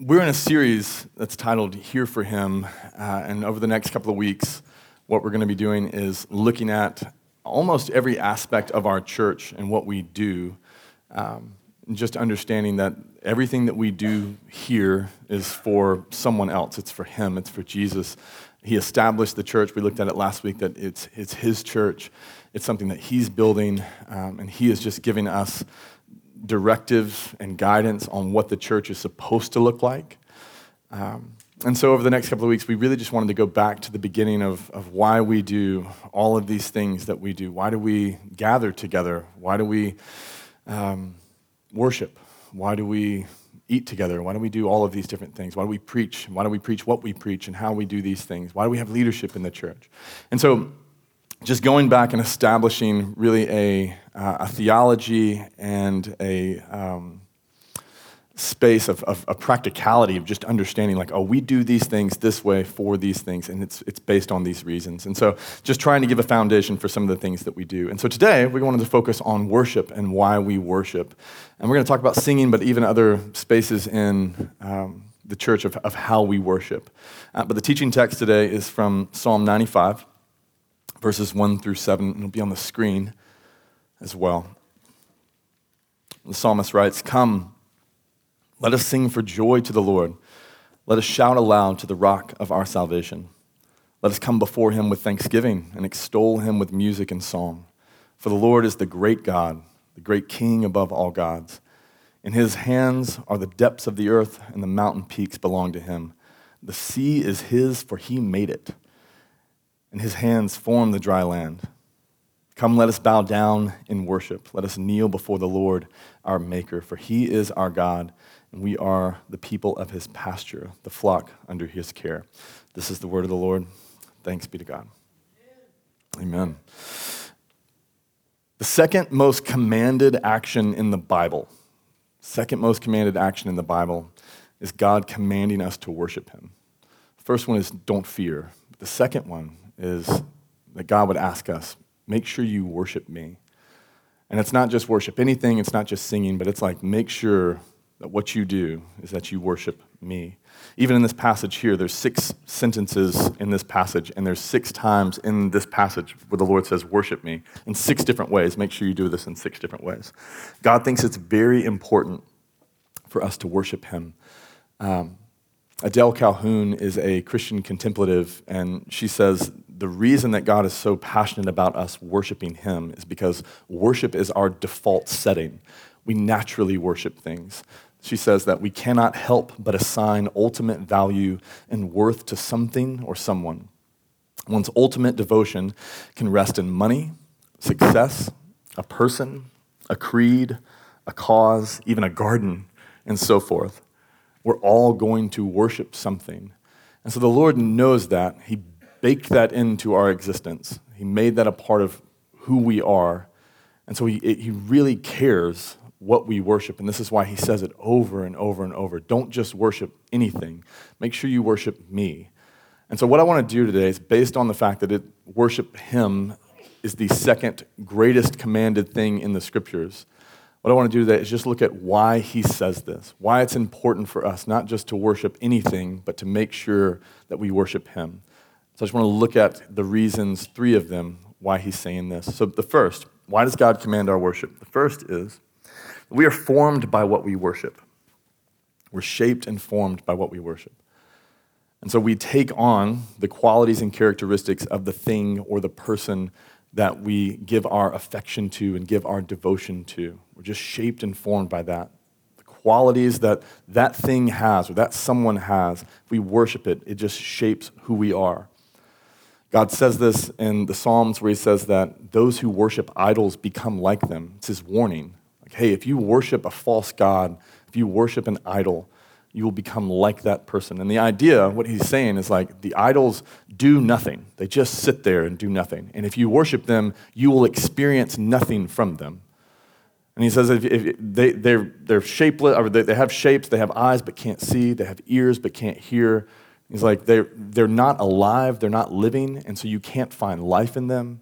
we're in a series that's titled Here for Him. Uh, and over the next couple of weeks, what we're going to be doing is looking at almost every aspect of our church and what we do. Um, and just understanding that everything that we do here is for someone else. It's for Him, it's for Jesus. He established the church. We looked at it last week that it's, it's His church, it's something that He's building, um, and He is just giving us directives and guidance on what the church is supposed to look like. Um, and so, over the next couple of weeks, we really just wanted to go back to the beginning of, of why we do all of these things that we do. Why do we gather together? Why do we um, worship? Why do we eat together? Why do we do all of these different things? Why do we preach? Why do we preach what we preach and how we do these things? Why do we have leadership in the church? And so, just going back and establishing really a, uh, a theology and a um, space of, of, of, practicality of just understanding like oh we do these things this way for these things and it's, it's based on these reasons. And so just trying to give a foundation for some of the things that we do. And so today we wanted to focus on worship and why we worship. And we're going to talk about singing but even other spaces in um, the church of, of how we worship. Uh, but the teaching text today is from psalm 95 verses 1 through 7, and it'll be on the screen as well. The psalmist writes, Come, let us sing for joy to the Lord. Let us shout aloud to the rock of our salvation. Let us come before him with thanksgiving and extol him with music and song. For the Lord is the great God, the great King above all gods. In his hands are the depths of the earth, and the mountain peaks belong to him. The sea is his, for he made it and his hands form the dry land. Come, let us bow down in worship. Let us kneel before the Lord our Maker, for he is our God, and we are the people of his pasture, the flock under his care. This is the word of the Lord. Thanks be to God. Amen. The second most commanded action in the Bible, second most commanded action in the Bible, is God commanding us to worship him. First one is don't fear. The second one is that God would ask us, make sure you worship me. And it's not just worship anything, it's not just singing, but it's like make sure that what you do is that you worship me. Even in this passage here, there's six sentences in this passage, and there's six times in this passage where the Lord says, Worship me in six different ways. Make sure you do this in six different ways. God thinks it's very important for us to worship Him. Um, Adele Calhoun is a Christian contemplative, and she says the reason that God is so passionate about us worshiping Him is because worship is our default setting. We naturally worship things. She says that we cannot help but assign ultimate value and worth to something or someone. One's ultimate devotion can rest in money, success, a person, a creed, a cause, even a garden, and so forth. We're all going to worship something. And so the Lord knows that. He baked that into our existence. He made that a part of who we are. And so he, he really cares what we worship. And this is why he says it over and over and over. Don't just worship anything, make sure you worship me. And so, what I want to do today is based on the fact that it, worship him is the second greatest commanded thing in the scriptures. What I want to do today is just look at why he says this, why it's important for us not just to worship anything, but to make sure that we worship him. So I just want to look at the reasons, three of them, why he's saying this. So the first, why does God command our worship? The first is we are formed by what we worship. We're shaped and formed by what we worship. And so we take on the qualities and characteristics of the thing or the person that we give our affection to and give our devotion to. We're just shaped and formed by that. The qualities that that thing has or that someone has, if we worship it, it just shapes who we are. God says this in the Psalms where he says that those who worship idols become like them. It's his warning. Like, hey, if you worship a false God, if you worship an idol, you will become like that person. And the idea, what he's saying is like the idols do nothing. They just sit there and do nothing. And if you worship them, you will experience nothing from them. And he says if, if they, they're, they're shapeless, or they, they have shapes, they have eyes but can't see, they have ears but can't hear, He's like, they're, they're not alive, they're not living, and so you can't find life in them.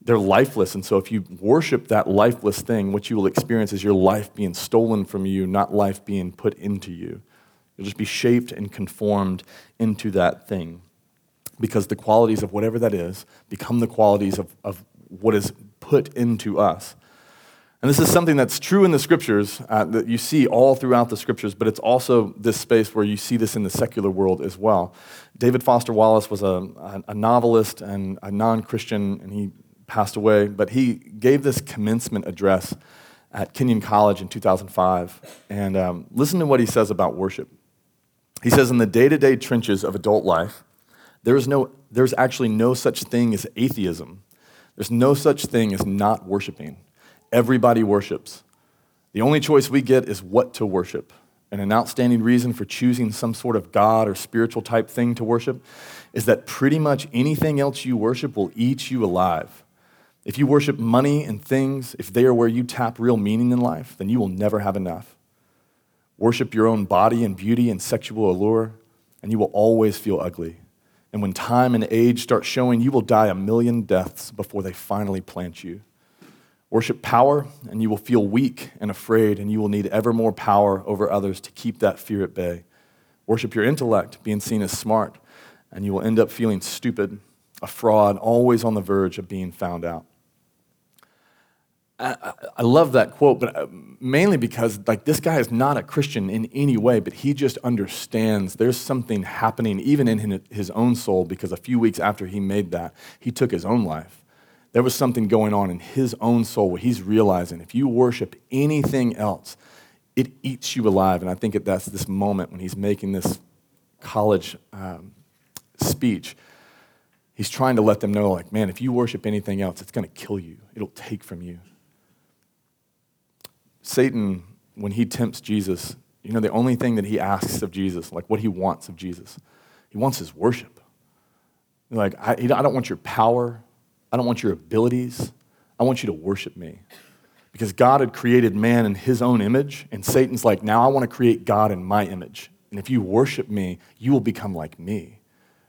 They're lifeless, and so if you worship that lifeless thing, what you will experience is your life being stolen from you, not life being put into you. You'll just be shaped and conformed into that thing because the qualities of whatever that is become the qualities of, of what is put into us. And this is something that's true in the scriptures uh, that you see all throughout the scriptures, but it's also this space where you see this in the secular world as well. David Foster Wallace was a, a novelist and a non Christian, and he passed away, but he gave this commencement address at Kenyon College in 2005. And um, listen to what he says about worship. He says, In the day to day trenches of adult life, there is no, there's actually no such thing as atheism. There's no such thing as not worshiping. Everybody worships. The only choice we get is what to worship. And an outstanding reason for choosing some sort of God or spiritual type thing to worship is that pretty much anything else you worship will eat you alive. If you worship money and things, if they are where you tap real meaning in life, then you will never have enough. Worship your own body and beauty and sexual allure, and you will always feel ugly. And when time and age start showing, you will die a million deaths before they finally plant you. Worship power, and you will feel weak and afraid, and you will need ever more power over others to keep that fear at bay. Worship your intellect, being seen as smart, and you will end up feeling stupid, a fraud, always on the verge of being found out. I, love that quote, but uh, mainly because like this guy is not a Christian in any way, but he just understands there's something happening even in his own soul because a few weeks after he made that, he took his own life there was something going on in his own soul where he's realizing if you worship anything else, it eats you alive. And I think that's this moment when he's making this college um, speech. He's trying to let them know, like, man, if you worship anything else, it's going to kill you, it'll take from you. Satan, when he tempts Jesus, you know, the only thing that he asks of Jesus, like what he wants of Jesus, he wants his worship. Like, I, I don't want your power. I don't want your abilities. I want you to worship me. Because God had created man in his own image, and Satan's like, now I want to create God in my image. And if you worship me, you will become like me,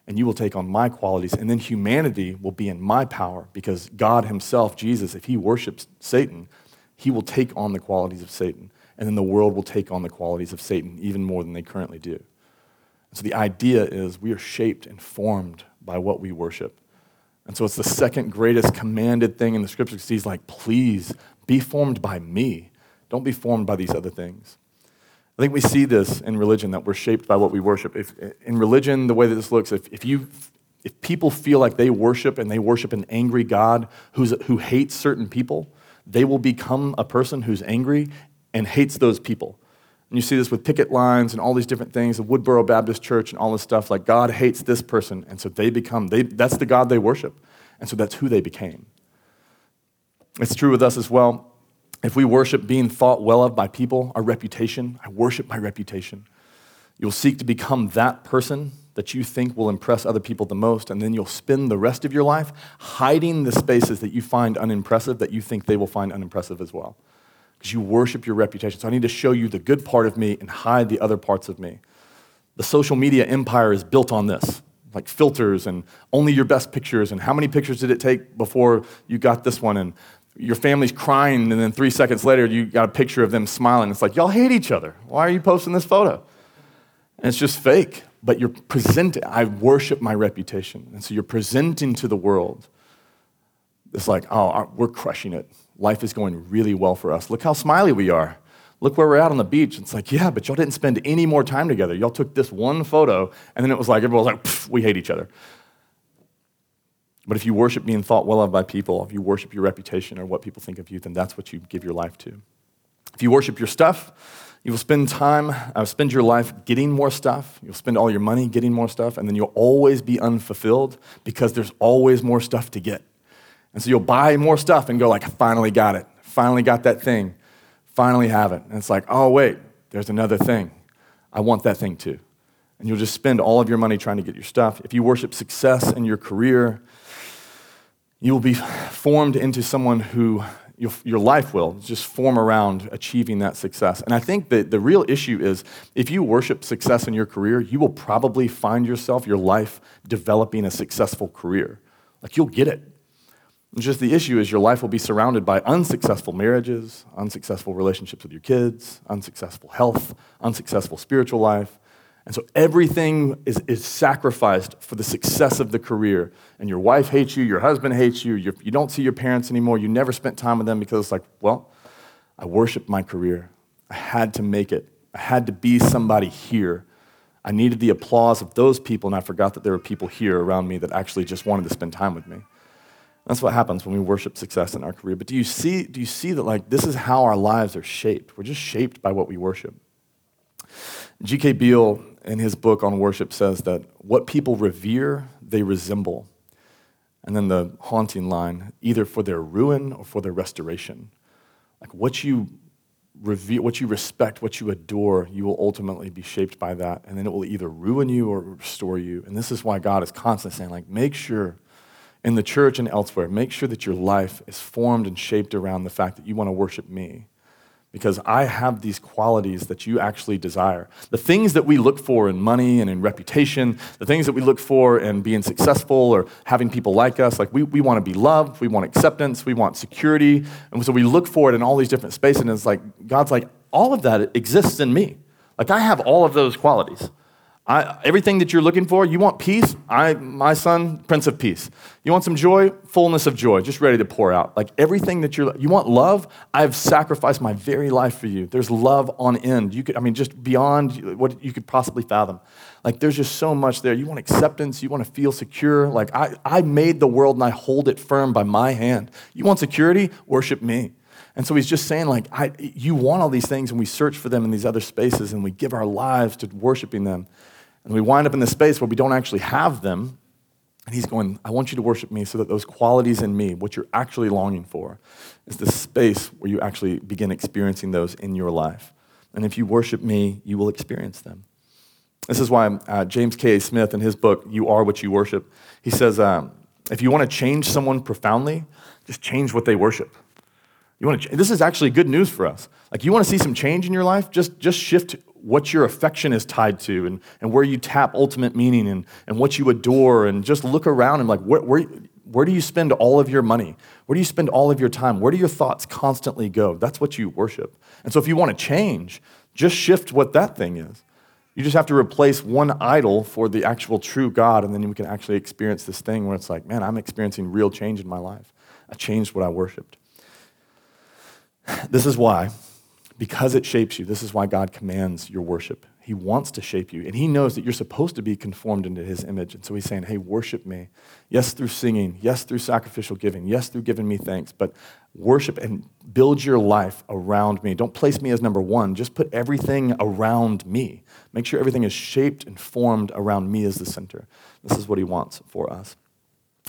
and you will take on my qualities. And then humanity will be in my power because God himself, Jesus, if he worships Satan, he will take on the qualities of Satan. And then the world will take on the qualities of Satan even more than they currently do. So the idea is we are shaped and formed by what we worship. And so it's the second greatest commanded thing in the scriptures. He's like, please be formed by me. Don't be formed by these other things. I think we see this in religion that we're shaped by what we worship. If, in religion, the way that this looks, if, if, you, if people feel like they worship and they worship an angry God who's, who hates certain people, they will become a person who's angry and hates those people. And you see this with picket lines and all these different things, the Westboro Baptist Church and all this stuff. Like, God hates this person. And so they become, they, that's the God they worship. And so that's who they became. It's true with us as well. If we worship being thought well of by people, our reputation, I worship my reputation. You'll seek to become that person that you think will impress other people the most, and then you'll spend the rest of your life hiding the spaces that you find unimpressive that you think they will find unimpressive as well because you worship your reputation. So I need to show you the good part of me and hide the other parts of me. The social media empire is built on this like filters and only your best pictures and how many pictures did it take before you got this one? And your family's crying and then three seconds later you got a picture of them smiling. It's like y'all hate each other. Why are you posting this photo? And it's just fake but you're presenting i worship my reputation. And so you're presenting to the world. It's like oh we're crushing it life is going really well for us. Look how smiley we are. Look where we're at on the beach. It's like, yeah, but y'all didn't spend any more time together. Y'all took this one photo, and then it was like, everyone was like, we hate each other. But if you worship being thought well of by people, if you worship your reputation or what people think of you, then that's what you give your life to. If you worship your stuff, you will spend time, uh, spend your life getting more stuff. You'll spend all your money getting more stuff, and then you'll always be unfulfilled because there's always more stuff to get. And so you'll buy more stuff and go like, I finally got it. Finally got that thing. Finally have it. And it's like, oh, wait, there's another thing. I want that thing too. And you'll just spend all of your money trying to get your stuff. If you worship success in your career, you will be formed into someone who your life will just form around achieving that success. And I think that the real issue is if you worship success in your career, you will probably find yourself, your life, developing a successful career. Like you'll get it. It's just the issue is your life will be surrounded by unsuccessful marriages, unsuccessful relationships with your kids, unsuccessful health, unsuccessful spiritual life. And so everything is, is sacrificed for the success of the career. And your wife hates you, your husband hates you, you you don't see your parents anymore, you never spent time with them because it's like, well, I worshiped my career. I had to make it. I had to be somebody here. I needed the applause of those people, and I forgot that there were people here around me that actually just wanted to spend time with me. That's what happens when we worship success in our career. But do you see, do you see that like this is how our lives are shaped? We're just shaped by what we worship. G.K. Beale, in his book on worship, says that what people revere, they resemble. And then the haunting line, either for their ruin or for their restoration. Like what you revere, what you respect, what you adore, you will ultimately be shaped by that. And then it will either ruin you or restore you. And this is why God is constantly saying, like, make sure in the church and elsewhere, make sure that your life is formed and shaped around the fact that you want to worship me because I have these qualities that you actually desire. The things that we look for in money and in reputation, the things that we look for in being successful or having people like us, like we, we want to be loved, we want acceptance, we want security. And so we look for it in all these different spaces. And it's like, God's like, all of that exists in me. Like I have all of those qualities. I, everything that you're looking for, you want peace? I, my son, Prince of Peace. You want some joy? Fullness of joy, just ready to pour out. Like everything that you're, you want love? I've sacrificed my very life for you. There's love on end. You could, I mean, just beyond what you could possibly fathom. Like there's just so much there. You want acceptance. You want to feel secure. Like I, I made the world and I hold it firm by my hand. You want security? Worship me. And so he's just saying, like, I, you want all these things, and we search for them in these other spaces, and we give our lives to worshiping them. And we wind up in this space where we don't actually have them. And he's going, I want you to worship me so that those qualities in me, what you're actually longing for, is the space where you actually begin experiencing those in your life. And if you worship me, you will experience them. This is why uh, James K. Smith, in his book, You Are What You Worship, he says, um, if you want to change someone profoundly, just change what they worship. You want to, this is actually good news for us. Like, you want to see some change in your life? Just, just shift what your affection is tied to and, and where you tap ultimate meaning and, and what you adore and just look around and like where, where, where do you spend all of your money? Where do you spend all of your time? Where do your thoughts constantly go? That's what you worship. And so if you want to change just shift what that thing is. You just have to replace one idol for the actual true god and then you can actually experience this thing where it's like man i'm experiencing real change in my life. I changed what i worshiped. This is why because it shapes you. This is why God commands your worship. He wants to shape you, and He knows that you're supposed to be conformed into His image. And so He's saying, Hey, worship me. Yes, through singing. Yes, through sacrificial giving. Yes, through giving me thanks. But worship and build your life around me. Don't place me as number one. Just put everything around me. Make sure everything is shaped and formed around me as the center. This is what He wants for us.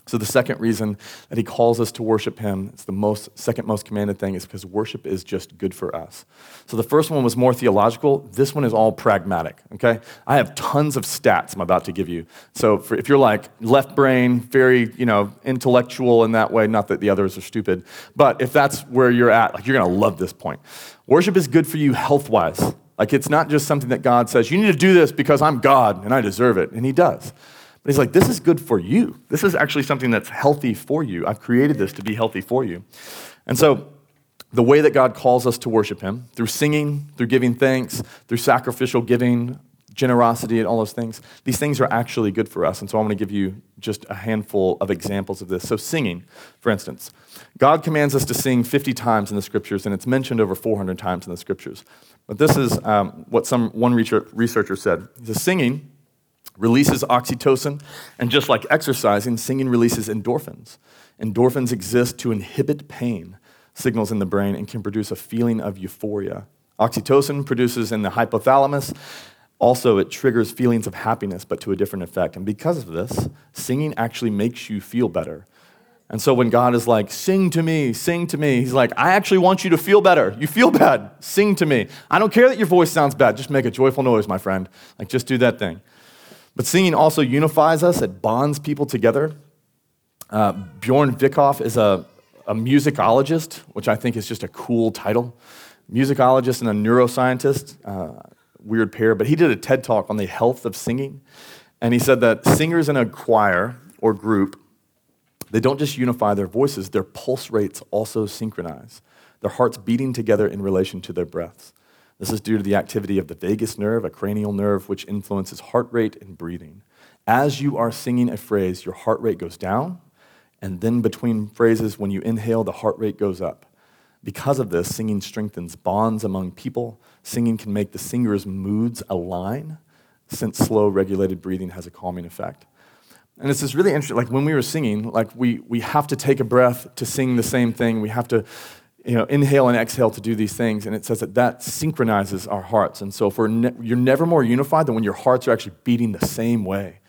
So the second reason that he calls us to worship him, it's the most second most commanded thing, is because worship is just good for us. So the first one was more theological. This one is all pragmatic. Okay, I have tons of stats I'm about to give you. So for, if you're like left brain, very you know intellectual in that way, not that the others are stupid, but if that's where you're at, like you're gonna love this point. Worship is good for you health wise. Like it's not just something that God says you need to do this because I'm God and I deserve it, and He does. But he's like, this is good for you. This is actually something that's healthy for you. I've created this to be healthy for you. And so, the way that God calls us to worship him, through singing, through giving thanks, through sacrificial giving, generosity, and all those things, these things are actually good for us. And so, I'm going to give you just a handful of examples of this. So, singing, for instance, God commands us to sing 50 times in the scriptures, and it's mentioned over 400 times in the scriptures. But this is um, what some one researcher said. The singing releases oxytocin, and just like exercising, singing releases endorphins. Endorphins exist to inhibit pain signals in the brain and can produce a feeling of euphoria. Oxytocin produces in the hypothalamus. Also, it triggers feelings of happiness, but to a different effect. And because of this, singing actually makes you feel better. And so when God is like, sing to me, sing to me, he's like, I actually want you to feel better. You feel bad, sing to me. I don't care that your voice sounds bad, just make a joyful noise, my friend. Like, just do that thing. But singing also unifies us, it bonds people together. Uh, Bjorn Vickhoff is a, a musicologist, which I think is just a cool title. Musicologist and a neuroscientist, uh, weird pair, but he did a TED talk on the health of singing. And he said that singers in a choir or group, they don't just unify their voices, their pulse rates also synchronize, their hearts beating together in relation to their breaths. This is due to the activity of the vagus nerve, a cranial nerve, which influences heart rate and breathing. As you are singing a phrase, your heart rate goes down, and then between phrases, when you inhale, the heart rate goes up. Because of this, singing strengthens bonds among people. Singing can make the singer's moods align, since slow, regulated breathing has a calming effect. And it's this really interesting. Like when we were singing, like we, we have to take a breath to sing the same thing. We have to you know, inhale and exhale to do these things. And it says that that synchronizes our hearts. And so if we're ne- you're never more unified than when your hearts are actually beating the same way.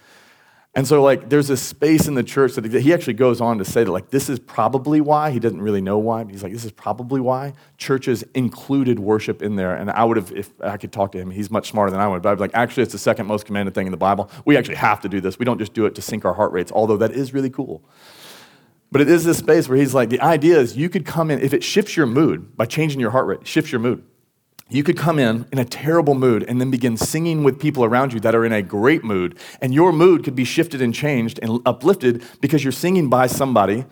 And so, like, there's a space in the church that he actually goes on to say that, like, this is probably why, he doesn't really know why, but he's like, this is probably why churches included worship in there. And I would have, if I could talk to him, he's much smarter than I would, but I'd be like, actually, it's the second most commanded thing in the Bible. We actually have to do this. We don't just do it to sync our heart rates, although that is really cool. But it is this space where he's like, the idea is you could come in, if it shifts your mood by changing your heart rate, shifts your mood. You could come in in a terrible mood and then begin singing with people around you that are in a great mood, and your mood could be shifted and changed and uplifted because you're singing by somebody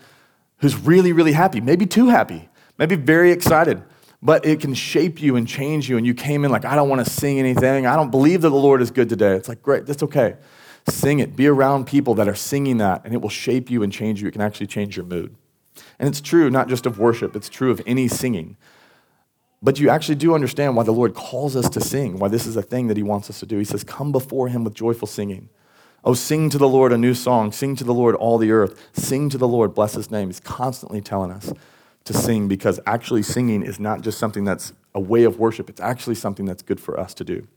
who's really, really happy, maybe too happy, maybe very excited. But it can shape you and change you, and you came in like, I don't want to sing anything. I don't believe that the Lord is good today. It's like, great, that's okay. Sing it. Be around people that are singing that, and it will shape you and change you. It can actually change your mood. And it's true not just of worship, it's true of any singing. But you actually do understand why the Lord calls us to sing, why this is a thing that He wants us to do. He says, Come before Him with joyful singing. Oh, sing to the Lord a new song. Sing to the Lord all the earth. Sing to the Lord, bless His name. He's constantly telling us to sing because actually singing is not just something that's a way of worship, it's actually something that's good for us to do.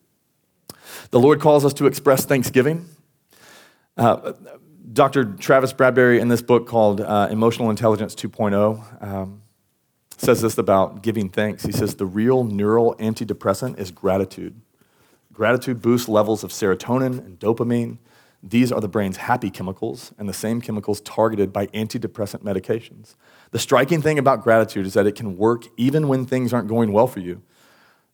The Lord calls us to express thanksgiving. Uh, Dr. Travis Bradberry, in this book called uh, Emotional Intelligence 2.0, um, says this about giving thanks. He says, The real neural antidepressant is gratitude. Gratitude boosts levels of serotonin and dopamine. These are the brain's happy chemicals and the same chemicals targeted by antidepressant medications. The striking thing about gratitude is that it can work even when things aren't going well for you.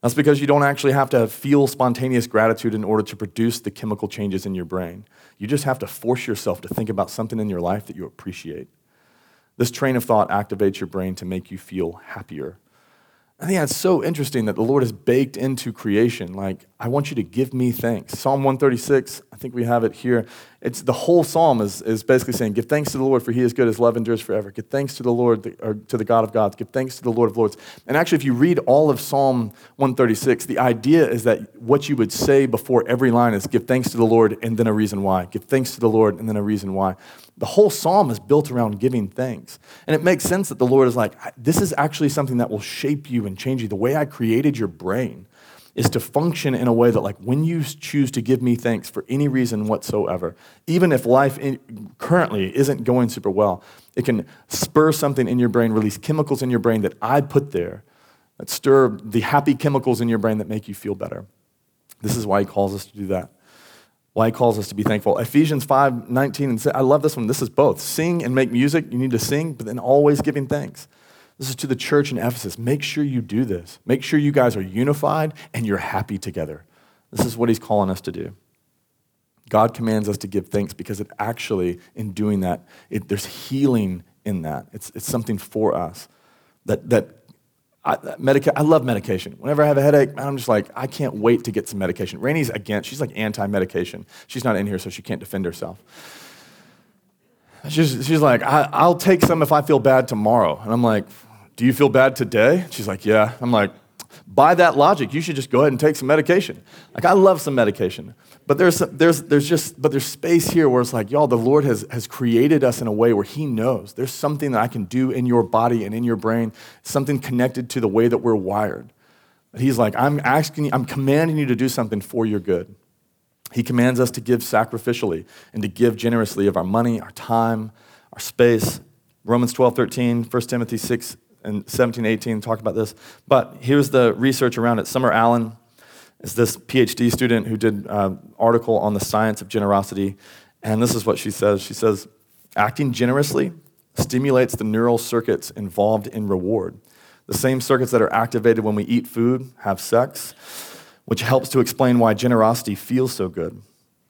That's because you don't actually have to feel spontaneous gratitude in order to produce the chemical changes in your brain. You just have to force yourself to think about something in your life that you appreciate. This train of thought activates your brain to make you feel happier. I think that's so interesting that the Lord has baked into creation. Like, I want you to give me thanks. Psalm 136, I think we have it here. It's the whole psalm is, is basically saying, Give thanks to the Lord, for he is good, his love endures forever. Give thanks to the Lord, or to the God of gods. Give thanks to the Lord of lords. And actually, if you read all of Psalm 136, the idea is that what you would say before every line is, Give thanks to the Lord, and then a reason why. Give thanks to the Lord, and then a reason why. The whole psalm is built around giving thanks. And it makes sense that the Lord is like, this is actually something that will shape you and change you. The way I created your brain is to function in a way that, like, when you choose to give me thanks for any reason whatsoever, even if life in, currently isn't going super well, it can spur something in your brain, release chemicals in your brain that I put there that stir the happy chemicals in your brain that make you feel better. This is why he calls us to do that why he calls us to be thankful. Ephesians 5 19 and I love this one. This is both. Sing and make music. You need to sing, but then always giving thanks. This is to the church in Ephesus. Make sure you do this. Make sure you guys are unified and you're happy together. This is what he's calling us to do. God commands us to give thanks because it actually, in doing that, it, there's healing in that. It's, it's something for us that, that I, medica- I love medication. Whenever I have a headache, I'm just like, I can't wait to get some medication. Rainey's against, she's like anti medication. She's not in here, so she can't defend herself. She's, she's like, I, will take some if I feel bad tomorrow. And I'm like, Do you feel bad today? She's like, Yeah. I'm like, by that logic, you should just go ahead and take some medication. Like, I love some medication. But there's, there's, there's just, but there's space here where it's like, y'all, the Lord has, has created us in a way where He knows there's something that I can do in your body and in your brain, something connected to the way that we're wired. He's like, I'm asking you, I'm commanding you to do something for your good. He commands us to give sacrificially and to give generously of our money, our time, our space. Romans 12, 13, 1 Timothy 6, and 17, 18 talk about this. But here's the research around it. Summer Allen is this PhD student who did an uh, article on the science of generosity. And this is what she says. She says, acting generously stimulates the neural circuits involved in reward. The same circuits that are activated when we eat food, have sex, which helps to explain why generosity feels so good.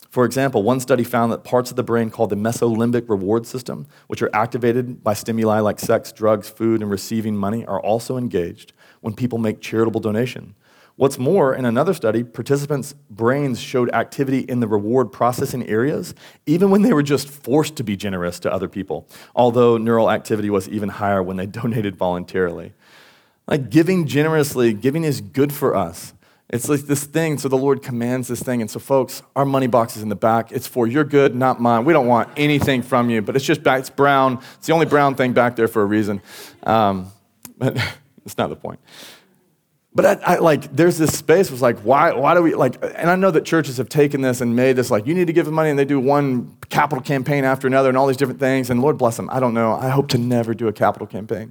For example, one study found that parts of the brain called the mesolimbic reward system, which are activated by stimuli like sex, drugs, food, and receiving money, are also engaged when people make charitable donation. What's more, in another study, participants' brains showed activity in the reward processing areas, even when they were just forced to be generous to other people, although neural activity was even higher when they donated voluntarily. Like giving generously, giving is good for us. It's like this thing, so the Lord commands this thing. And so, folks, our money box is in the back. It's for your good, not mine. We don't want anything from you, but it's just back, it's brown. It's the only brown thing back there for a reason. Um, but it's not the point. But I, I, like, there's this space was like, why, why do we, like, and I know that churches have taken this and made this like, you need to give them money, and they do one capital campaign after another and all these different things, and Lord bless them. I don't know. I hope to never do a capital campaign.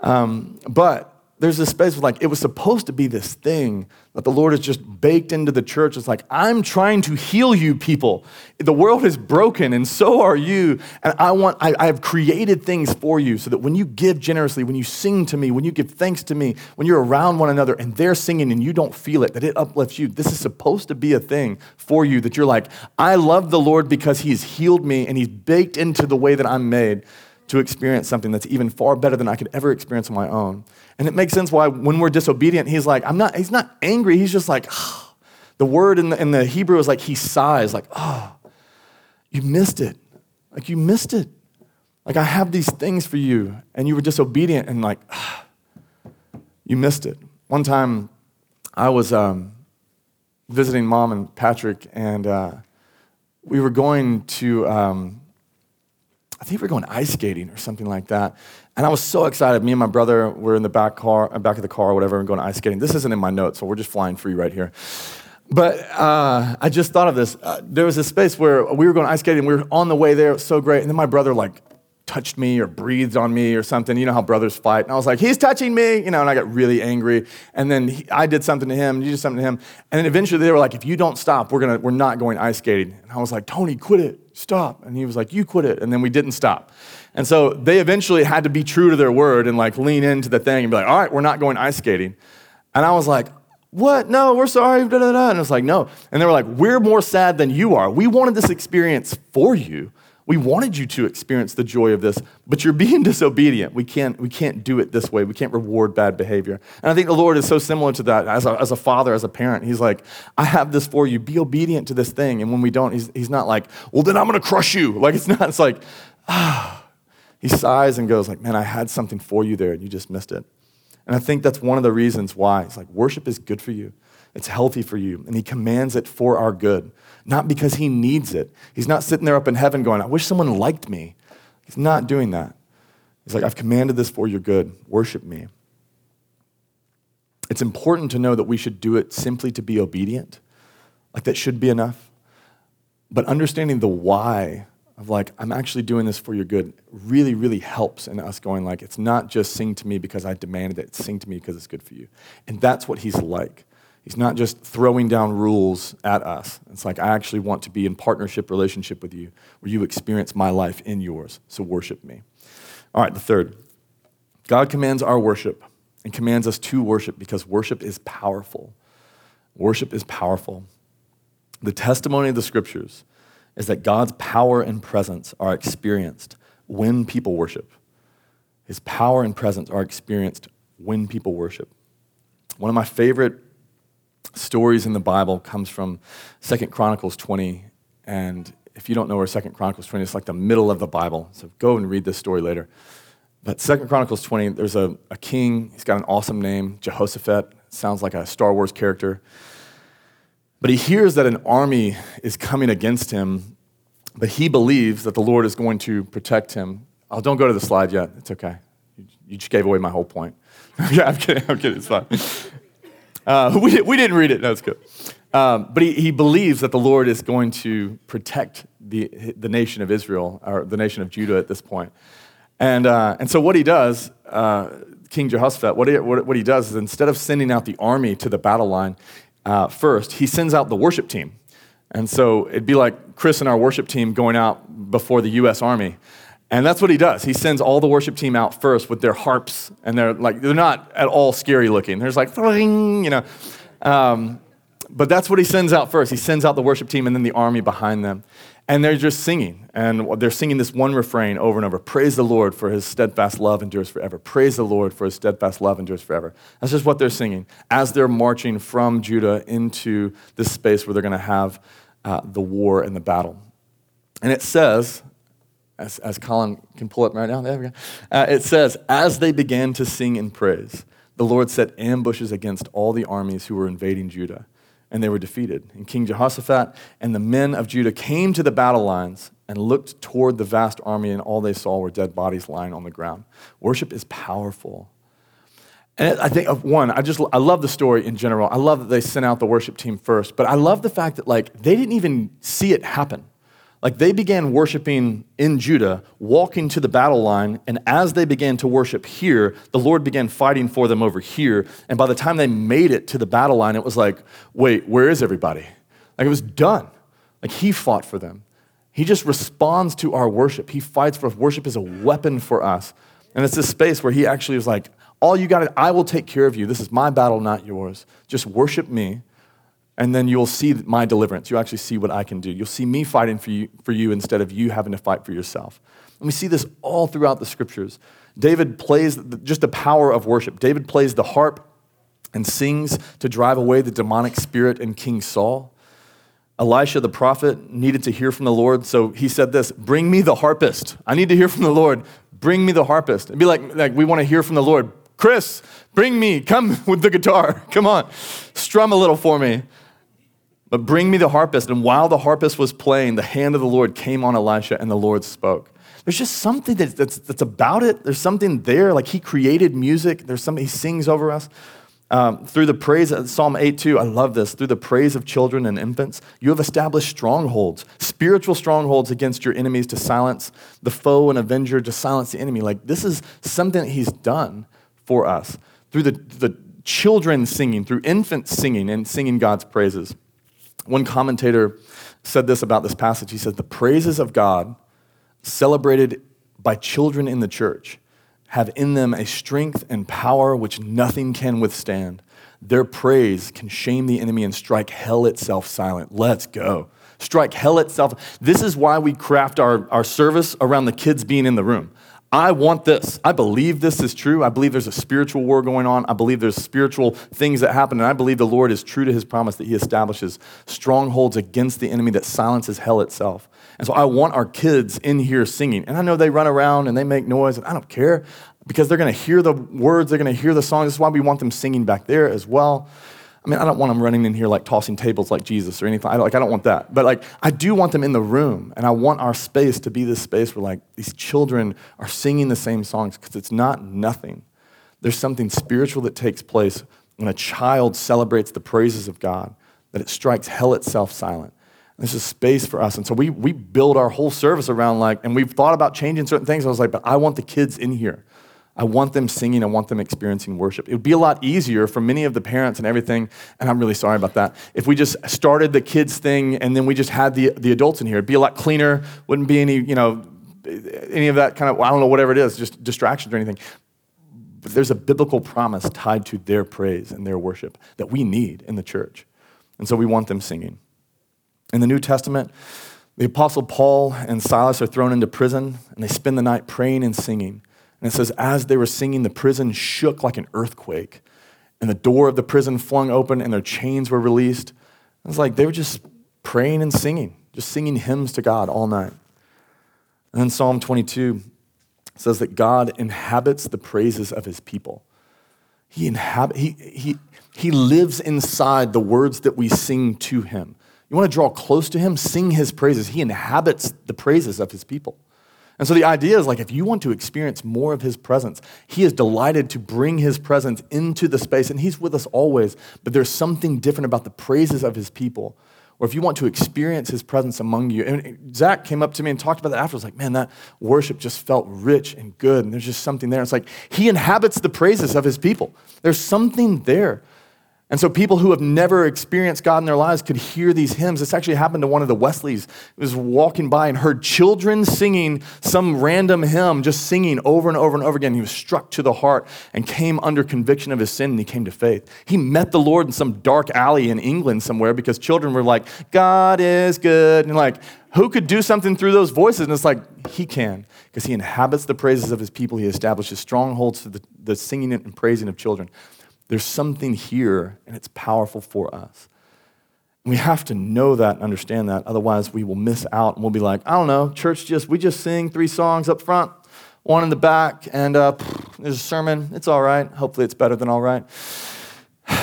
Um, but there's this space like it was supposed to be this thing that the Lord has just baked into the church. It's like, I'm trying to heal you people. The world is broken, and so are you. And I want, I, I have created things for you so that when you give generously, when you sing to me, when you give thanks to me, when you're around one another and they're singing and you don't feel it, that it uplifts you. This is supposed to be a thing for you that you're like, I love the Lord because He's healed me and He's baked into the way that I'm made to experience something that's even far better than I could ever experience on my own. And it makes sense why when we're disobedient, he's like, I'm not, he's not angry. He's just like, oh. the word in the, in the Hebrew is like he sighs, like, oh, you missed it. Like you missed it. Like I have these things for you, and you were disobedient, and like, oh, you missed it. One time I was um, visiting mom and Patrick, and uh, we were going to, um, I think we were going ice skating or something like that. And I was so excited. Me and my brother were in the back car, uh, back of the car or whatever, and going ice skating. This isn't in my notes, so we're just flying free right here. But uh, I just thought of this. Uh, there was a space where we were going ice skating. We were on the way there. It was so great. And then my brother like touched me or breathed on me or something. You know how brothers fight. And I was like, he's touching me, you know, and I got really angry. And then he, I did something to him, and you did something to him. And then eventually they were like, if you don't stop, we're, gonna, we're not going ice skating. And I was like, Tony, quit it, stop. And he was like, you quit it. And then we didn't stop. And so they eventually had to be true to their word and like lean into the thing and be like, all right, we're not going ice skating. And I was like, what? No, we're sorry. Da, da, da. And it's like, no. And they were like, we're more sad than you are. We wanted this experience for you. We wanted you to experience the joy of this, but you're being disobedient. We can't, we can't do it this way. We can't reward bad behavior. And I think the Lord is so similar to that as a, as a father, as a parent. He's like, I have this for you. Be obedient to this thing. And when we don't, he's, he's not like, well, then I'm going to crush you. Like, it's not, it's like, ah he sighs and goes like, man, I had something for you there and you just missed it. And I think that's one of the reasons why. It's like worship is good for you. It's healthy for you. And he commands it for our good, not because he needs it. He's not sitting there up in heaven going, I wish someone liked me. He's not doing that. He's like, I've commanded this for your good. Worship me. It's important to know that we should do it simply to be obedient. Like that should be enough. But understanding the why of like, I'm actually doing this for your good really, really helps in us going like, it's not just sing to me because I demanded it, sing to me because it's good for you. And that's what he's like. He's not just throwing down rules at us. It's like, I actually want to be in partnership relationship with you where you experience my life in yours. So worship me. All right, the third. God commands our worship and commands us to worship because worship is powerful. Worship is powerful. The testimony of the scriptures is that God's power and presence are experienced when people worship. His power and presence are experienced when people worship. One of my favorite stories in the Bible comes from Second Chronicles 20. And if you don't know where Second Chronicles 20 is, it's like the middle of the Bible. So go and read this story later. But Second Chronicles 20, there's a, a king. He's got an awesome name, Jehoshaphat. Sounds like a Star Wars character. But he hears that an army is coming against him, but he believes that the Lord is going to protect him. Oh, don't go to the slide yet. It's okay. You just gave away my whole point. yeah, I'm kidding. I'm kidding. It's fine. Uh, we, we didn't read it. No, it's good. Um, but he, he believes that the Lord is going to protect the, the nation of Israel, or the nation of Judah at this point. And, uh, and so what he does, uh, King Jehoshaphat, what he, what, what he does is instead of sending out the army to the battle line, uh, first, he sends out the worship team. And so it'd be like Chris and our worship team going out before the U.S. Army. And that's what he does. He sends all the worship team out first with their harps, and they're like, they're not at all scary looking. There's like, you know. Um, but that's what he sends out first. He sends out the worship team and then the army behind them. And they're just singing. And they're singing this one refrain over and over Praise the Lord for his steadfast love endures forever. Praise the Lord for his steadfast love endures forever. That's just what they're singing as they're marching from Judah into this space where they're going to have uh, the war and the battle. And it says, as, as Colin can pull up right now, there we go. Uh, it says, As they began to sing in praise, the Lord set ambushes against all the armies who were invading Judah and they were defeated. And King Jehoshaphat and the men of Judah came to the battle lines and looked toward the vast army, and all they saw were dead bodies lying on the ground. Worship is powerful. And I think of one, I just I love the story in general. I love that they sent out the worship team first, but I love the fact that like they didn't even see it happen. Like they began worshiping in Judah, walking to the battle line, and as they began to worship here, the Lord began fighting for them over here. And by the time they made it to the battle line, it was like, wait, where is everybody? Like it was done. Like he fought for them. He just responds to our worship. He fights for us. Worship is a weapon for us. And it's this space where he actually is like, all you got I will take care of you. This is my battle, not yours. Just worship me and then you'll see my deliverance. You'll actually see what I can do. You'll see me fighting for you, for you instead of you having to fight for yourself. And we see this all throughout the scriptures. David plays just the power of worship. David plays the harp and sings to drive away the demonic spirit in King Saul. Elisha the prophet needed to hear from the Lord, so he said this Bring me the harpist. I need to hear from the Lord. Bring me the harpist. It'd be like, like we want to hear from the Lord. Chris, bring me, come with the guitar. Come on, strum a little for me. But bring me the harpist. And while the harpist was playing, the hand of the Lord came on Elisha and the Lord spoke. There's just something that's, that's, that's about it. There's something there. Like he created music, there's something he sings over us. Um, through the praise, of Psalm 8 2, I love this. Through the praise of children and infants, you have established strongholds, spiritual strongholds against your enemies to silence the foe and avenger, to silence the enemy. Like this is something that he's done for us through the, the children singing, through infants singing and singing God's praises. One commentator said this about this passage. He said, The praises of God celebrated by children in the church have in them a strength and power which nothing can withstand. Their praise can shame the enemy and strike hell itself silent. Let's go. Strike hell itself. This is why we craft our, our service around the kids being in the room. I want this. I believe this is true. I believe there's a spiritual war going on. I believe there's spiritual things that happen. And I believe the Lord is true to his promise that he establishes strongholds against the enemy that silences hell itself. And so I want our kids in here singing. And I know they run around and they make noise, and I don't care because they're going to hear the words, they're going to hear the song. This is why we want them singing back there as well. I mean, I don't want them running in here like tossing tables like Jesus or anything. I don't, like, I don't want that. But like, I do want them in the room, and I want our space to be this space where like these children are singing the same songs because it's not nothing. There's something spiritual that takes place when a child celebrates the praises of God, that it strikes hell itself silent. There's a space for us. And so we, we build our whole service around like, and we've thought about changing certain things. I was like, but I want the kids in here. I want them singing. I want them experiencing worship. It would be a lot easier for many of the parents and everything, and I'm really sorry about that, if we just started the kids thing and then we just had the, the adults in here. It'd be a lot cleaner, wouldn't be any, you know, any of that kind of, I don't know, whatever it is, just distractions or anything. But there's a biblical promise tied to their praise and their worship that we need in the church. And so we want them singing. In the New Testament, the Apostle Paul and Silas are thrown into prison, and they spend the night praying and singing. And it says, as they were singing, the prison shook like an earthquake, and the door of the prison flung open, and their chains were released. It was like they were just praying and singing, just singing hymns to God all night. And then Psalm 22 says that God inhabits the praises of his people. He, inhabit, he, he, he lives inside the words that we sing to him. You want to draw close to him? Sing his praises. He inhabits the praises of his people. And so the idea is like if you want to experience more of his presence, he is delighted to bring his presence into the space, and he's with us always. But there's something different about the praises of his people. Or if you want to experience his presence among you. And Zach came up to me and talked about that after. I was like, man, that worship just felt rich and good. And there's just something there. It's like he inhabits the praises of his people. There's something there. And so people who have never experienced God in their lives could hear these hymns. This actually happened to one of the Wesleys. He was walking by and heard children singing some random hymn, just singing over and over and over again. He was struck to the heart and came under conviction of his sin and he came to faith. He met the Lord in some dark alley in England somewhere because children were like, God is good. And like, who could do something through those voices? And it's like, he can, because he inhabits the praises of his people. He establishes strongholds to the, the singing and praising of children. There's something here, and it's powerful for us. We have to know that and understand that. Otherwise, we will miss out and we'll be like, I don't know, church just, we just sing three songs up front, one in the back, and uh, there's a sermon. It's all right. Hopefully, it's better than all right.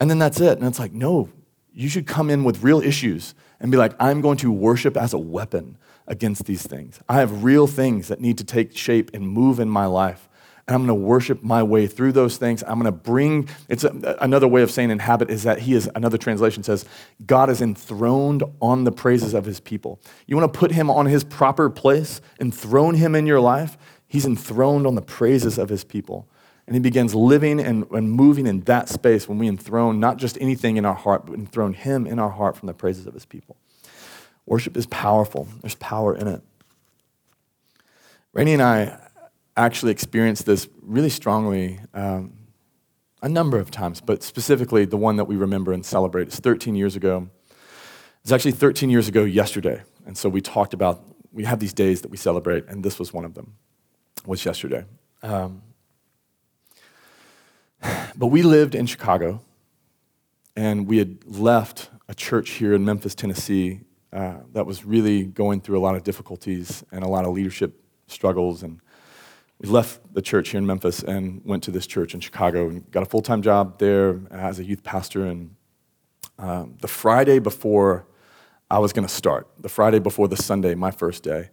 And then that's it. And it's like, no, you should come in with real issues and be like, I'm going to worship as a weapon against these things. I have real things that need to take shape and move in my life and I'm going to worship my way through those things. I'm going to bring, it's a, another way of saying inhabit is that he is, another translation says, God is enthroned on the praises of his people. You want to put him on his proper place, enthrone him in your life? He's enthroned on the praises of his people. And he begins living and, and moving in that space when we enthrone not just anything in our heart, but enthrone him in our heart from the praises of his people. Worship is powerful, there's power in it. Rainey and I actually experienced this really strongly um, a number of times, but specifically the one that we remember and celebrate is 13 years ago. It's actually 13 years ago yesterday. And so we talked about, we have these days that we celebrate, and this was one of them, was yesterday. Um, but we lived in Chicago, and we had left a church here in Memphis, Tennessee, uh, that was really going through a lot of difficulties and a lot of leadership struggles and we left the church here in Memphis and went to this church in Chicago and got a full time job there as a youth pastor. And um, the Friday before I was going to start, the Friday before the Sunday, my first day,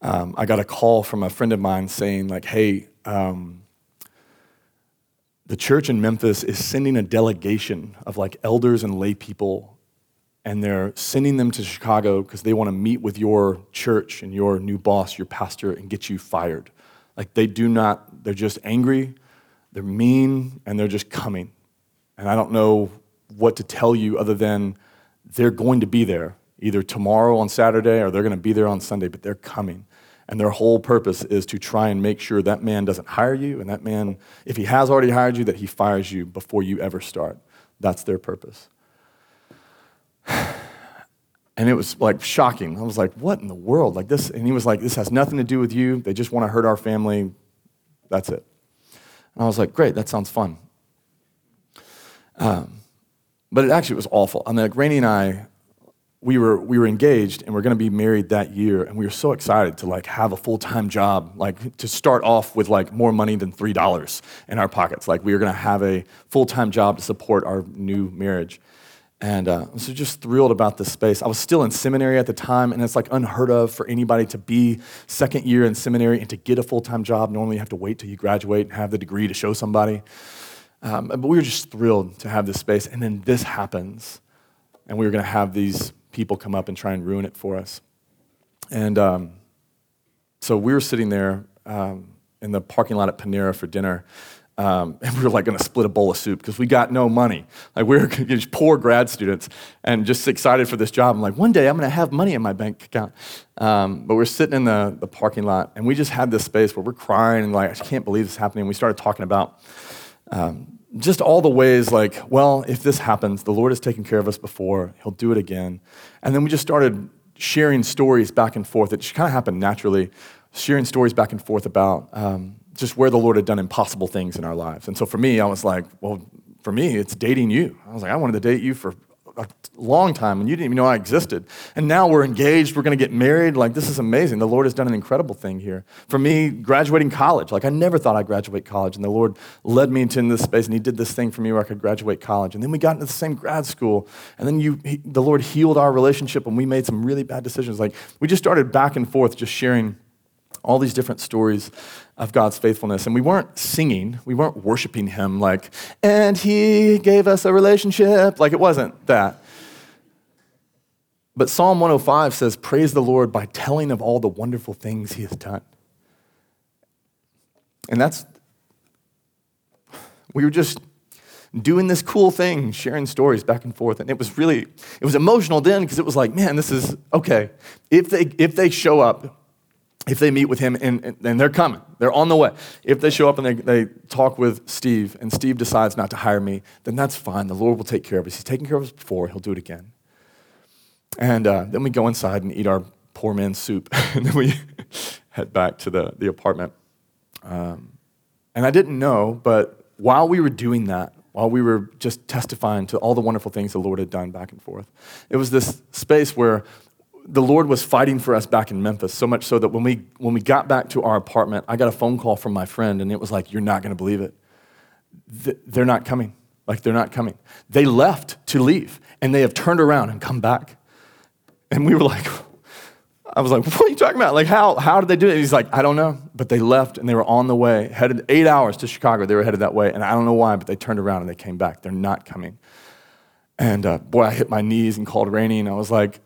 um, I got a call from a friend of mine saying, like, hey, um, the church in Memphis is sending a delegation of like elders and lay people, and they're sending them to Chicago because they want to meet with your church and your new boss, your pastor, and get you fired. Like they do not, they're just angry, they're mean, and they're just coming. And I don't know what to tell you other than they're going to be there either tomorrow on Saturday or they're going to be there on Sunday, but they're coming. And their whole purpose is to try and make sure that man doesn't hire you, and that man, if he has already hired you, that he fires you before you ever start. That's their purpose. And it was like shocking. I was like, what in the world? Like this, and he was like, this has nothing to do with you. They just want to hurt our family. That's it. And I was like, great, that sounds fun. Um, but it actually was awful. I mean, like Rainey and I, we were we were engaged and we are going to be married that year, and we were so excited to like have a full time job, like to start off with like more money than three dollars in our pockets. Like we were going to have a full time job to support our new marriage. And uh, I was just thrilled about this space. I was still in seminary at the time, and it's like unheard of for anybody to be second year in seminary and to get a full time job. Normally, you have to wait till you graduate and have the degree to show somebody. Um, but we were just thrilled to have this space. And then this happens, and we were going to have these people come up and try and ruin it for us. And um, so we were sitting there um, in the parking lot at Panera for dinner. Um, and we were like going to split a bowl of soup because we got no money. Like we were just poor grad students and just excited for this job. I'm like, one day I'm going to have money in my bank account. Um, but we're sitting in the, the parking lot and we just had this space where we're crying and like, I can't believe this is happening. We started talking about um, just all the ways like, well, if this happens, the Lord has taken care of us before, He'll do it again. And then we just started sharing stories back and forth. It just kind of happened naturally, sharing stories back and forth about um, just where the Lord had done impossible things in our lives. And so for me, I was like, well, for me, it's dating you. I was like, I wanted to date you for a long time, and you didn't even know I existed. And now we're engaged, we're going to get married. Like, this is amazing. The Lord has done an incredible thing here. For me, graduating college, like, I never thought I'd graduate college, and the Lord led me into this space, and He did this thing for me where I could graduate college. And then we got into the same grad school, and then you, he, the Lord healed our relationship, and we made some really bad decisions. Like, we just started back and forth, just sharing all these different stories of God's faithfulness. And we weren't singing, we weren't worshiping Him like, and He gave us a relationship. Like it wasn't that. But Psalm 105 says, Praise the Lord by telling of all the wonderful things He has done. And that's, we were just, doing this cool thing, sharing stories back and forth. And it was really, it was emotional then because it was like, man, this is okay. If they, if they show up, if they meet with him and, and, they're coming, they're on the way. If they show up and they, they talk with Steve and Steve decides not to hire me, then that's fine. The Lord will take care of us. He's taken care of us before, he'll do it again. And uh, then we go inside and eat our poor man's soup. and then we head back to the, the apartment. Um, and I didn't know, but while we were doing that, while we were just testifying to all the wonderful things the Lord had done back and forth, it was this space where the Lord was fighting for us back in Memphis, so much so that when we, when we got back to our apartment, I got a phone call from my friend, and it was like, You're not going to believe it. They're not coming. Like, they're not coming. They left to leave, and they have turned around and come back. And we were like, I was like, what are you talking about? Like, how, how did they do it? He's like, I don't know. But they left and they were on the way, headed eight hours to Chicago. They were headed that way. And I don't know why, but they turned around and they came back. They're not coming. And uh, boy, I hit my knees and called Rainey. And I was like,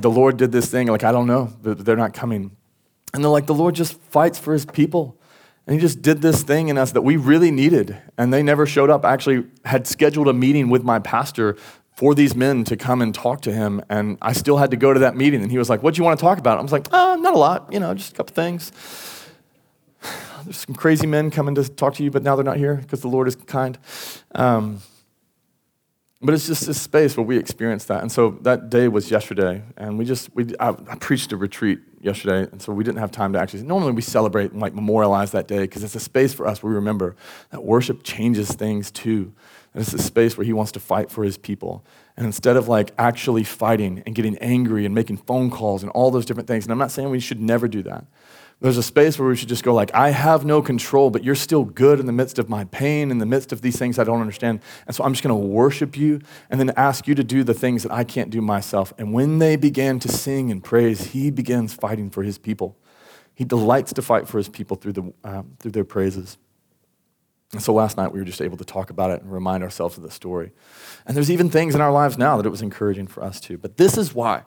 the Lord did this thing. Like, I don't know, they're not coming. And they're like, the Lord just fights for his people. And he just did this thing in us that we really needed. And they never showed up. I actually had scheduled a meeting with my pastor for these men to come and talk to him. And I still had to go to that meeting. And he was like, What do you want to talk about? I was like, uh, Not a lot, you know, just a couple things. There's some crazy men coming to talk to you, but now they're not here because the Lord is kind. Um, but it's just this space where we experience that. And so that day was yesterday. And we just, we, I, I preached a retreat yesterday. And so we didn't have time to actually, normally we celebrate and like memorialize that day because it's a space for us where we remember that worship changes things too. And it's a space where he wants to fight for his people. And instead of like actually fighting and getting angry and making phone calls and all those different things, and I'm not saying we should never do that. There's a space where we should just go like, I have no control, but you're still good in the midst of my pain, in the midst of these things I don't understand. And so I'm just going to worship you and then ask you to do the things that I can't do myself. And when they began to sing and praise, he begins fighting for his people. He delights to fight for his people through, the, uh, through their praises. And so last night we were just able to talk about it and remind ourselves of the story. And there's even things in our lives now that it was encouraging for us too. But this is why.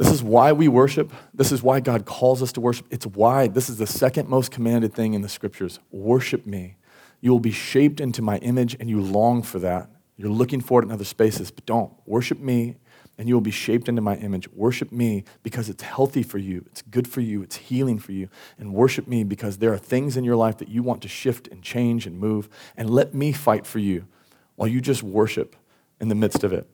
This is why we worship. This is why God calls us to worship. It's why this is the second most commanded thing in the scriptures worship me. You will be shaped into my image and you long for that. You're looking for it in other spaces, but don't. Worship me and you will be shaped into my image. Worship me because it's healthy for you, it's good for you, it's healing for you. And worship me because there are things in your life that you want to shift and change and move. And let me fight for you while you just worship in the midst of it.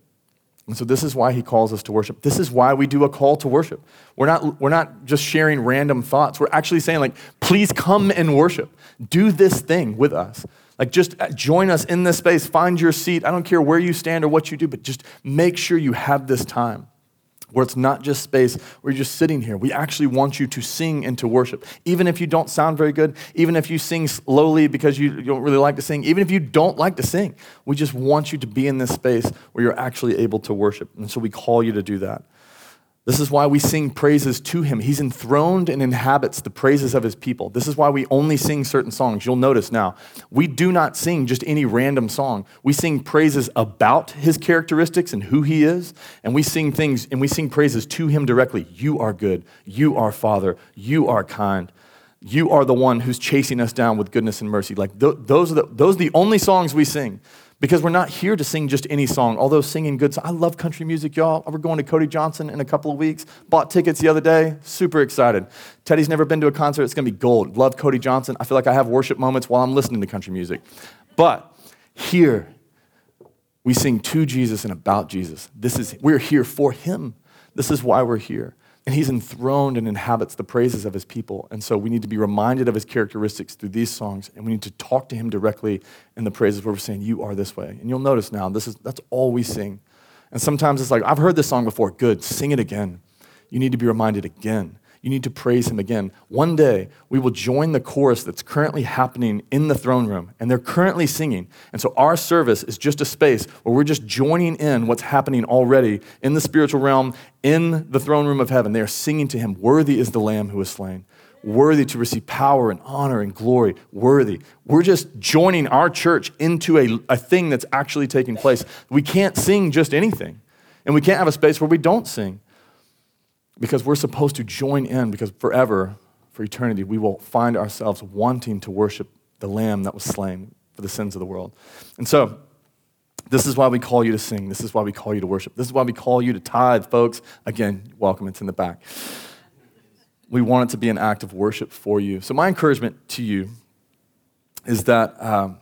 And so this is why he calls us to worship. This is why we do a call to worship. We're not, we're not just sharing random thoughts. We're actually saying, like, please come and worship. Do this thing with us. Like, just uh, join us in this space. Find your seat. I don't care where you stand or what you do, but just make sure you have this time where it's not just space where you're just sitting here. We actually want you to sing and to worship. Even if you don't sound very good, even if you sing slowly because you don't really like to sing, even if you don't like to sing, we just want you to be in this space where you're actually able to worship. And so we call you to do that. This is why we sing praises to him. He's enthroned and inhabits the praises of his people. This is why we only sing certain songs. You'll notice now, we do not sing just any random song. We sing praises about his characteristics and who he is, and we sing things and we sing praises to him directly. You are good. You are Father. You are kind. You are the one who's chasing us down with goodness and mercy. Like th- those, are the, those are the only songs we sing. Because we're not here to sing just any song, although singing good songs. I love country music, y'all. We're going to Cody Johnson in a couple of weeks. Bought tickets the other day. Super excited. Teddy's never been to a concert. It's going to be gold. Love Cody Johnson. I feel like I have worship moments while I'm listening to country music. But here, we sing to Jesus and about Jesus. This is, we're here for him. This is why we're here. And he's enthroned and inhabits the praises of his people. And so we need to be reminded of his characteristics through these songs, and we need to talk to him directly in the praises where we're saying, You are this way. And you'll notice now, this is, that's all we sing. And sometimes it's like, I've heard this song before. Good, sing it again. You need to be reminded again you need to praise him again. One day, we will join the chorus that's currently happening in the throne room, and they're currently singing. And so, our service is just a space where we're just joining in what's happening already in the spiritual realm, in the throne room of heaven. They are singing to him, Worthy is the Lamb who was slain. Worthy to receive power and honor and glory. Worthy. We're just joining our church into a, a thing that's actually taking place. We can't sing just anything, and we can't have a space where we don't sing because we're supposed to join in because forever, for eternity, we will find ourselves wanting to worship the Lamb that was slain. for the sins of the world. And so, this is why we call you to sing. This is why we call you to worship. This is why we call you to tithe, folks. Again, welcome, it's in the back. We want it to be an act of worship for you. So, my encouragement to you is that um,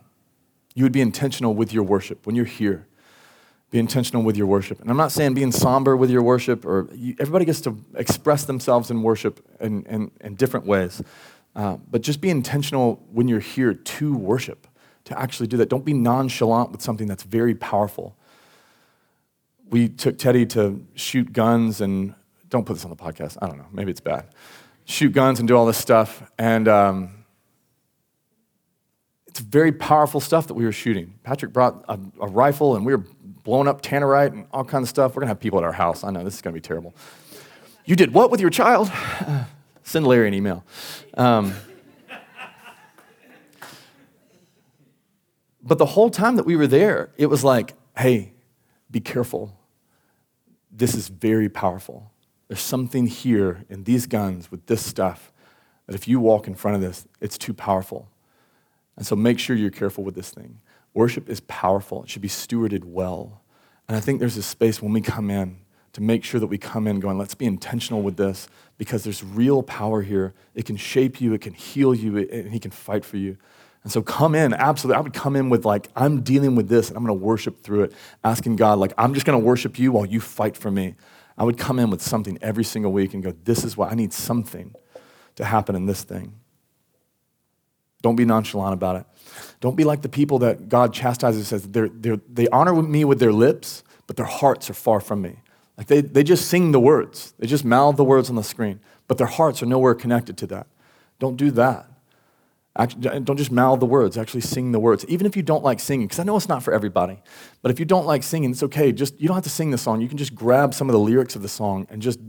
you would be intentional with your worship when you're here. Be intentional with your worship. And I'm not saying being somber with your worship, or you, everybody gets to express themselves in worship in, in, in different ways. Uh, but just be intentional when you're here to worship, to actually do that. Don't be nonchalant with something that's very powerful. We took Teddy to shoot guns and don't put this on the podcast. I don't know. Maybe it's bad. Shoot guns and do all this stuff. And um, it's very powerful stuff that we were shooting. Patrick brought a, a rifle and we were blowing up tannerite and all kinds of stuff. We're going to have people at our house. I know this is going to be terrible. You did what with your child? Send Larry an email. Um, but the whole time that we were there, it was like, hey, be careful. This is very powerful. There's something here in these guns with this stuff that if you walk in front of this, it's too powerful. And so make sure you're careful with this thing. Worship is powerful, it should be stewarded well. And I think there's a space when we come in to make sure that we come in going, let's be intentional with this because there's real power here. It can shape you, it can heal you, and He can fight for you. And so come in, absolutely. I would come in with, like, I'm dealing with this and I'm going to worship through it, asking God, like, I'm just going to worship you while you fight for me. I would come in with something every single week and go, this is what I need something to happen in this thing. Don't be nonchalant about it. Don't be like the people that God chastises, says they're, they're, they honor me with their lips, but their hearts are far from me. Like they, they just sing the words, they just mouth the words on the screen, but their hearts are nowhere connected to that. Don't do that. Actually, don't just mouth the words, actually sing the words. Even if you don't like singing, because I know it's not for everybody, but if you don't like singing, it's okay. Just you don't have to sing the song. You can just grab some of the lyrics of the song and just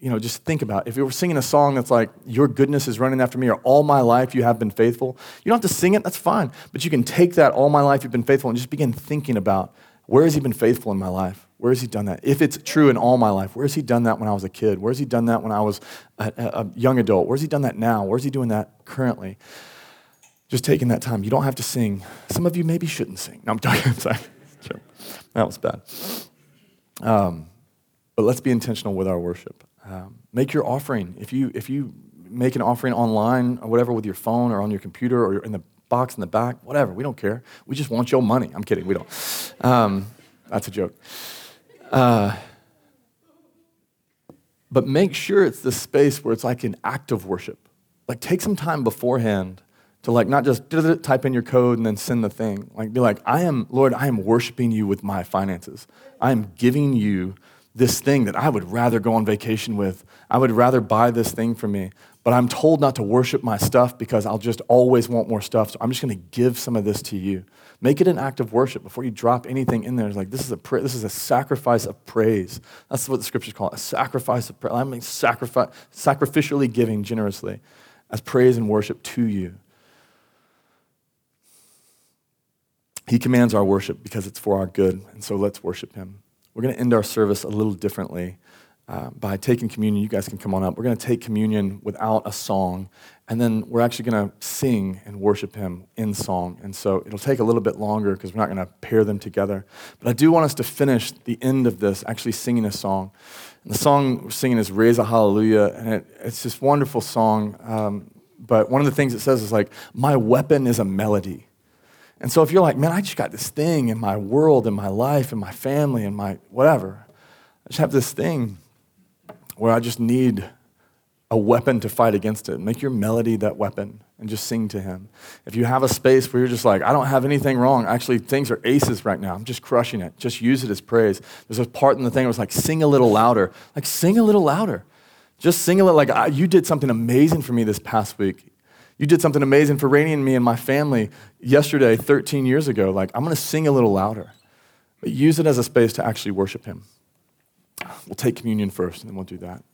you know, just think about it. if you were singing a song that's like, Your goodness is running after me, or All my life you have been faithful, you don't have to sing it, that's fine. But you can take that, All my life you've been faithful, and just begin thinking about where has He been faithful in my life? Where has He done that? If it's true in all my life, where has He done that when I was a kid? Where has He done that when I was a, a young adult? Where has He done that now? Where is He doing that currently? Just taking that time. You don't have to sing. Some of you maybe shouldn't sing. No, I'm talking. Sorry. That was bad. Um, but let's be intentional with our worship. Um, make your offering. If you, if you make an offering online or whatever with your phone or on your computer or in the box in the back, whatever, we don't care. We just want your money. I'm kidding, we don't. Um, that's a joke. Uh, but make sure it's the space where it's like an act of worship. Like take some time beforehand to like not just type in your code and then send the thing. Like be like, I am, Lord, I am worshiping you with my finances. I am giving you this thing that I would rather go on vacation with. I would rather buy this thing for me. But I'm told not to worship my stuff because I'll just always want more stuff. So I'm just going to give some of this to you. Make it an act of worship before you drop anything in there. It's like this is a pra- this is a sacrifice of praise. That's what the scriptures call it, a sacrifice of praise. I mean sacrifice, sacrificially giving generously as praise and worship to you. He commands our worship because it's for our good, and so let's worship him. We're going to end our service a little differently uh, by taking communion. You guys can come on up. We're going to take communion without a song, and then we're actually going to sing and worship Him in song. And so it'll take a little bit longer because we're not going to pair them together. But I do want us to finish the end of this actually singing a song. And the song we're singing is Raise a Hallelujah, and it, it's this wonderful song. Um, but one of the things it says is like, My weapon is a melody. And so if you're like, man, I just got this thing in my world, in my life, in my family, in my whatever, I just have this thing where I just need a weapon to fight against it. Make your melody that weapon and just sing to Him. If you have a space where you're just like, I don't have anything wrong, actually, things are aces right now, I'm just crushing it, just use it as praise. There's a part in the thing where was like, sing a little louder. Like, sing a little louder. Just sing a little, like, you did something amazing for me this past week. You did something amazing for Rainey and me and my family yesterday, 13 years ago. Like, I'm going to sing a little louder. But use it as a space to actually worship Him. We'll take communion first, and then we'll do that.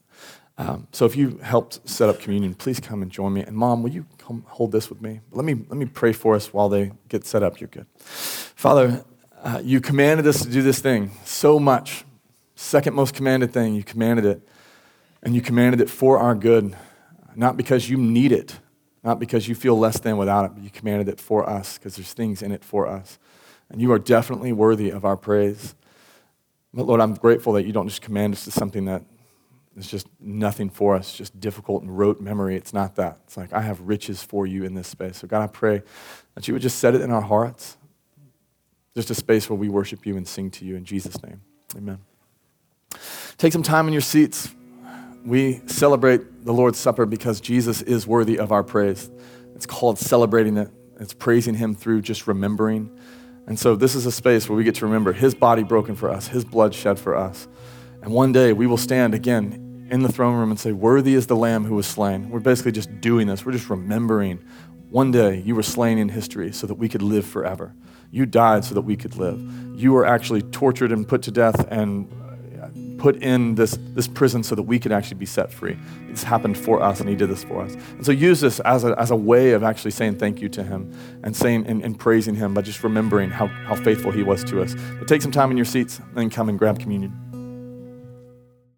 Um, so if you helped set up communion, please come and join me. And mom, will you come hold this with me? Let me let me pray for us while they get set up. You're good, Father. Uh, you commanded us to do this thing so much. Second most commanded thing, you commanded it, and you commanded it for our good, not because you need it, not because you feel less than without it, but you commanded it for us because there's things in it for us. And you are definitely worthy of our praise. But Lord, I'm grateful that you don't just command us to something that is just nothing for us, just difficult and rote memory. It's not that. It's like, I have riches for you in this space. So, God, I pray that you would just set it in our hearts, just a space where we worship you and sing to you in Jesus' name. Amen. Take some time in your seats. We celebrate the Lord's Supper because Jesus is worthy of our praise. It's called celebrating it, it's praising Him through just remembering. And so, this is a space where we get to remember His body broken for us, His blood shed for us. And one day we will stand again in the throne room and say, Worthy is the Lamb who was slain. We're basically just doing this. We're just remembering one day you were slain in history so that we could live forever. You died so that we could live. You were actually tortured and put to death and put in this, this prison so that we could actually be set free. This happened for us, and He did this for us. And so use this as a, as a way of actually saying thank you to Him and saying and, and praising Him by just remembering how, how faithful He was to us. But take some time in your seats and come and grab communion.